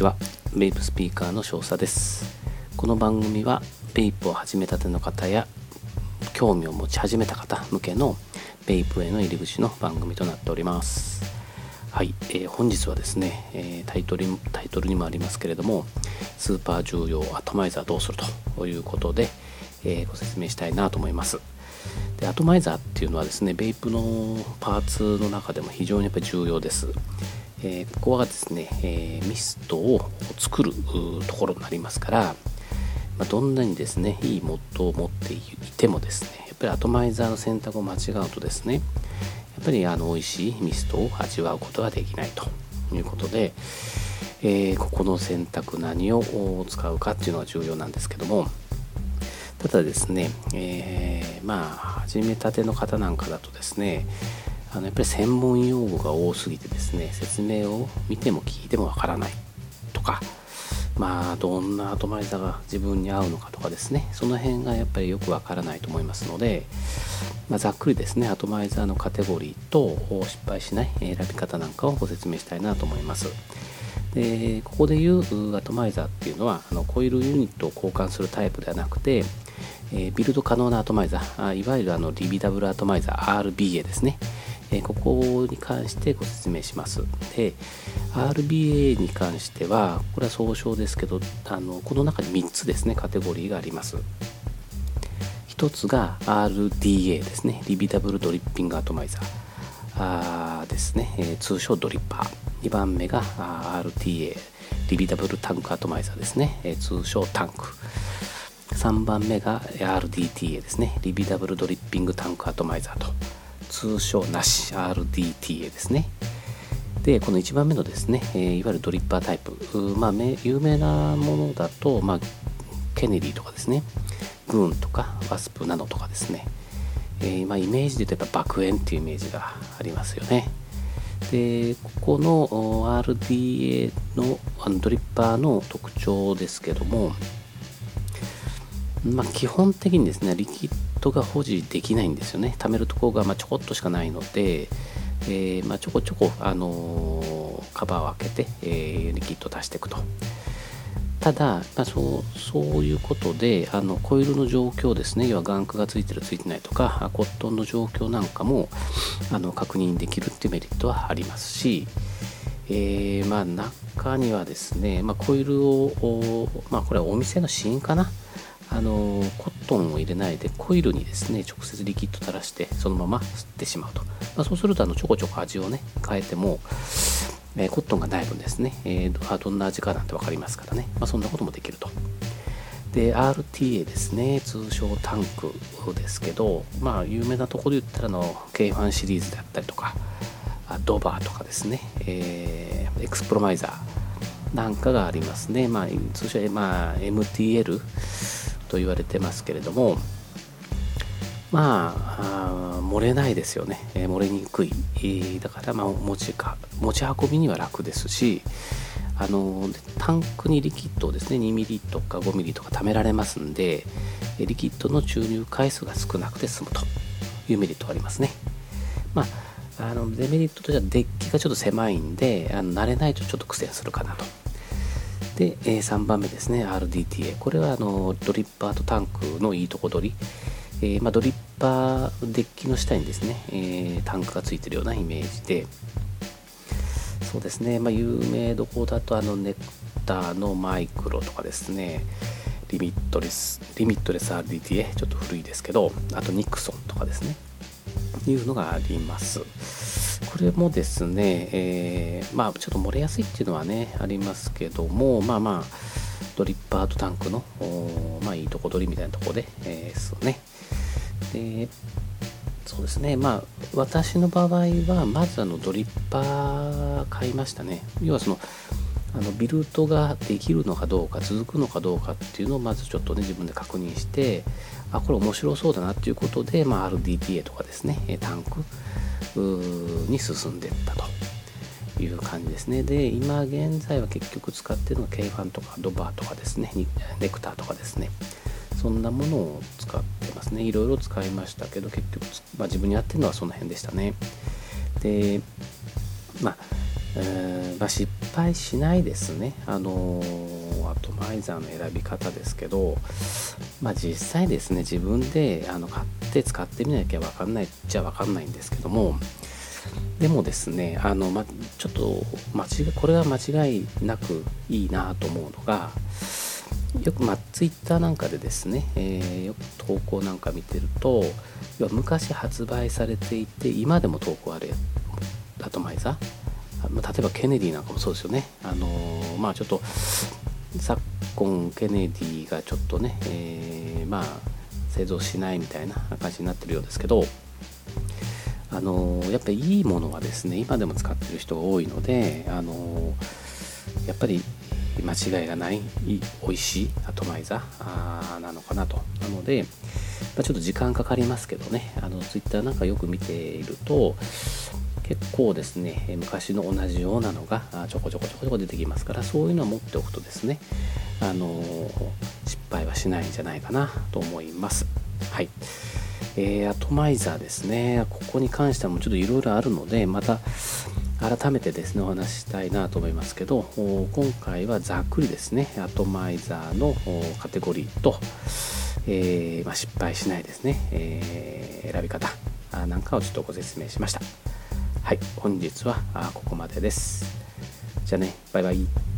ちは。ベイプスピーカーの少佐です。この番組はベイプを始めたての方や興味を持ち始めた方向けのベイプへの入り口の番組となっております。はい、えー、本日はですね、えー、タイトルタイトルにもありますけれどもスーパー重要アトマイザーどうするということで、えー、ご説明したいなと思います。でアトマイザーっていうのはですねベイプのパーツの中でも非常にやっぱり重要です。えー、ここはですね、えー、ミストを作るところになりますから、まあ、どんなにですねいいモッドを持っていてもですねやっぱりアトマイザーの選択を間違うとですねやっぱりあの美味しいミストを味わうことができないということで、えー、ここの選択何を使うかっていうのが重要なんですけどもただですね、え、まあ始めたての方なんかだとですねあのやっぱり専門用語が多すぎてですね説明を見ても聞いてもわからない。とかまあどんなアドバイザーが自分に合うのかとかですね。その辺がやっぱりよくわからないと思いますので、まあ、ざっくりですねアトマイザーのカテゴリーと失敗しない選び方なんかをご説明したいなと思います。でここで言うアトマイザーっていうのはあのコイルユニットを交換するタイプではなくて、え、ビルド可能なアトマイザーいわゆるあのリビダブルアトマイザー RBA ですね。えここに関してご説明します。で、RBA に関しては、これは総称ですけど、あのこの中に3つですね、カテゴリーがあります。1つが RDA ですね、リビダブルドリッピングアトマイザーですね、えー、通称ドリッパー。2番目が RTA、リビダブルタンクアトマイザーですね、えー、通称タンク。3番目が RDTA ですね、リビダブルドリッピングタンクアトマイザーと。通称なし RDTA ですね。でこの1番目のですね、えー、いわゆるドリッパータイプ。まあ有名なものだと、まあ、ケネディとかですね。グーンとかワスプなどとかですね、えー、まあ、イメージで言うとやっぱ爆炎っていうイメージがありますよね。でここの RDA のあのドリッパーの特徴ですけどもまあ、基本的にですねリキッドが保持できないんですよね。貯めるところがまちょこっとしかないので、えー、ま、ちょこちょこ、あのー、カバーを開けて、えー、リキッド足していくと。ただ、まあ、そうそういうことであのコイルの状況ですね。要はガンクがついてるついてないとかコットンの状況なんかもあの確認できるっていうメリットはありますし、えー、まあ、中にはですね、まあ、コイルを、まあ、これはお店の試飲かな。あのコットンを入れないでコイルにですね直接リキッド垂らしてそのまま吸ってしまうと、まあ、そうするとあのちょこちょこ味をね変えても、えー、コットンがない分ですね、えー、どんな味かなんて分かりますからね、まあ、そんなこともできると。で RTA ですね通称タンクですけどまあ有名なところで言ったらの K1 シリーズであったりとかドバーとかですね、えー、エクスプロマイザーなんかがありますね。まあ、通称、まあ、MTL と言われてますけれどもまあ漏れないですよね、えー、漏れにくい、えー、だからまあ持ちか持ち運びには楽ですしあのタンクにリキッドをですね2ミリとか5ミリとか貯められますんでリキッドの注入回数が少なくて済むというメリットがありますね。まああのデメリットとしてはデッキがちょっと狭いんであの慣れないとちょっと苦戦するかなと。で、え3番目ですね RDTA これはあのドリッパーとタンクのいいとこ取り、えー、まあ、ドリッパーデッキの下にですね、えー、タンクがついてるようなイメージで。そうですね、まあ、有名どころだとあのネクターのマイクロとかですね。リミットレスリミットレス RDTA ちょっと古いですけどあとニクソンとかですね。いうのがあります。これもですね、えー、まあちょっと漏れやすいっていうのはねありますけどもまあまあドリッパーとタンクのまあいいとこ取りみたいなとこで、えー、そうね。でそうですね。まあ私の場合はまずあのドリッパー買いましたね。要はそのあのビルトができるのかどうか続くのかどうかっていうのをまずちょっとね自分で確認してあこれ面白そうだなっていうことで、まあ、RDTA とかですねタンクに進んでいったという感じですね。で今現在は結局使ってるのは K ファンとかドバーとかですね。ネクターとかですね。そんなものを使ってますね。いろいろ使いましたけど結局、まあ、自分に合ってるのはその辺でしたね。でまあ、まあ、失敗しないですね。あのー、アトマイザーの選び方ですけど、まあ、実際ですね自分であの買って使ってみなきゃ分かんないっちゃ分かんないんですけどもでもですねあの、ま、ちょっと間違これは間違いなくいいなと思うのがよく、まあ、ツイッターなんかでですね、えー、よく投稿なんか見てると要は昔発売されていて今でも投稿あるアトマイザー？例えばケネディなんかもそうですよね。あの、まあちょっと昨今ケネディがちょっとね、えー、まあ製造しないみたいな感じになってるようですけどあのやっぱりいいものはですね今でも使ってる人が多いのであのやっぱり間違いがない美味しいアトマイザーなのかなと。なので、まあ、ちょっと時間かかりますけどねあの Twitter なんかよく見ていると結構ですね昔の同じようなのがちょこちょこちょこちょこ出てきますからそういうのを持っておくとですねあの失敗はしないんじゃないかなと思います。はい。えー、アトマイザーですね。ここに関してはもうちょっといろいろあるのでまた改めてですねお話ししたいなと思いますけど今回はざっくりですねアトマイザーのカテゴリーと、えー、まあ、失敗しないですね、えー、選び方なんかをちょっとご説明しました。はい本日はここまでです。じゃあねバイバイ。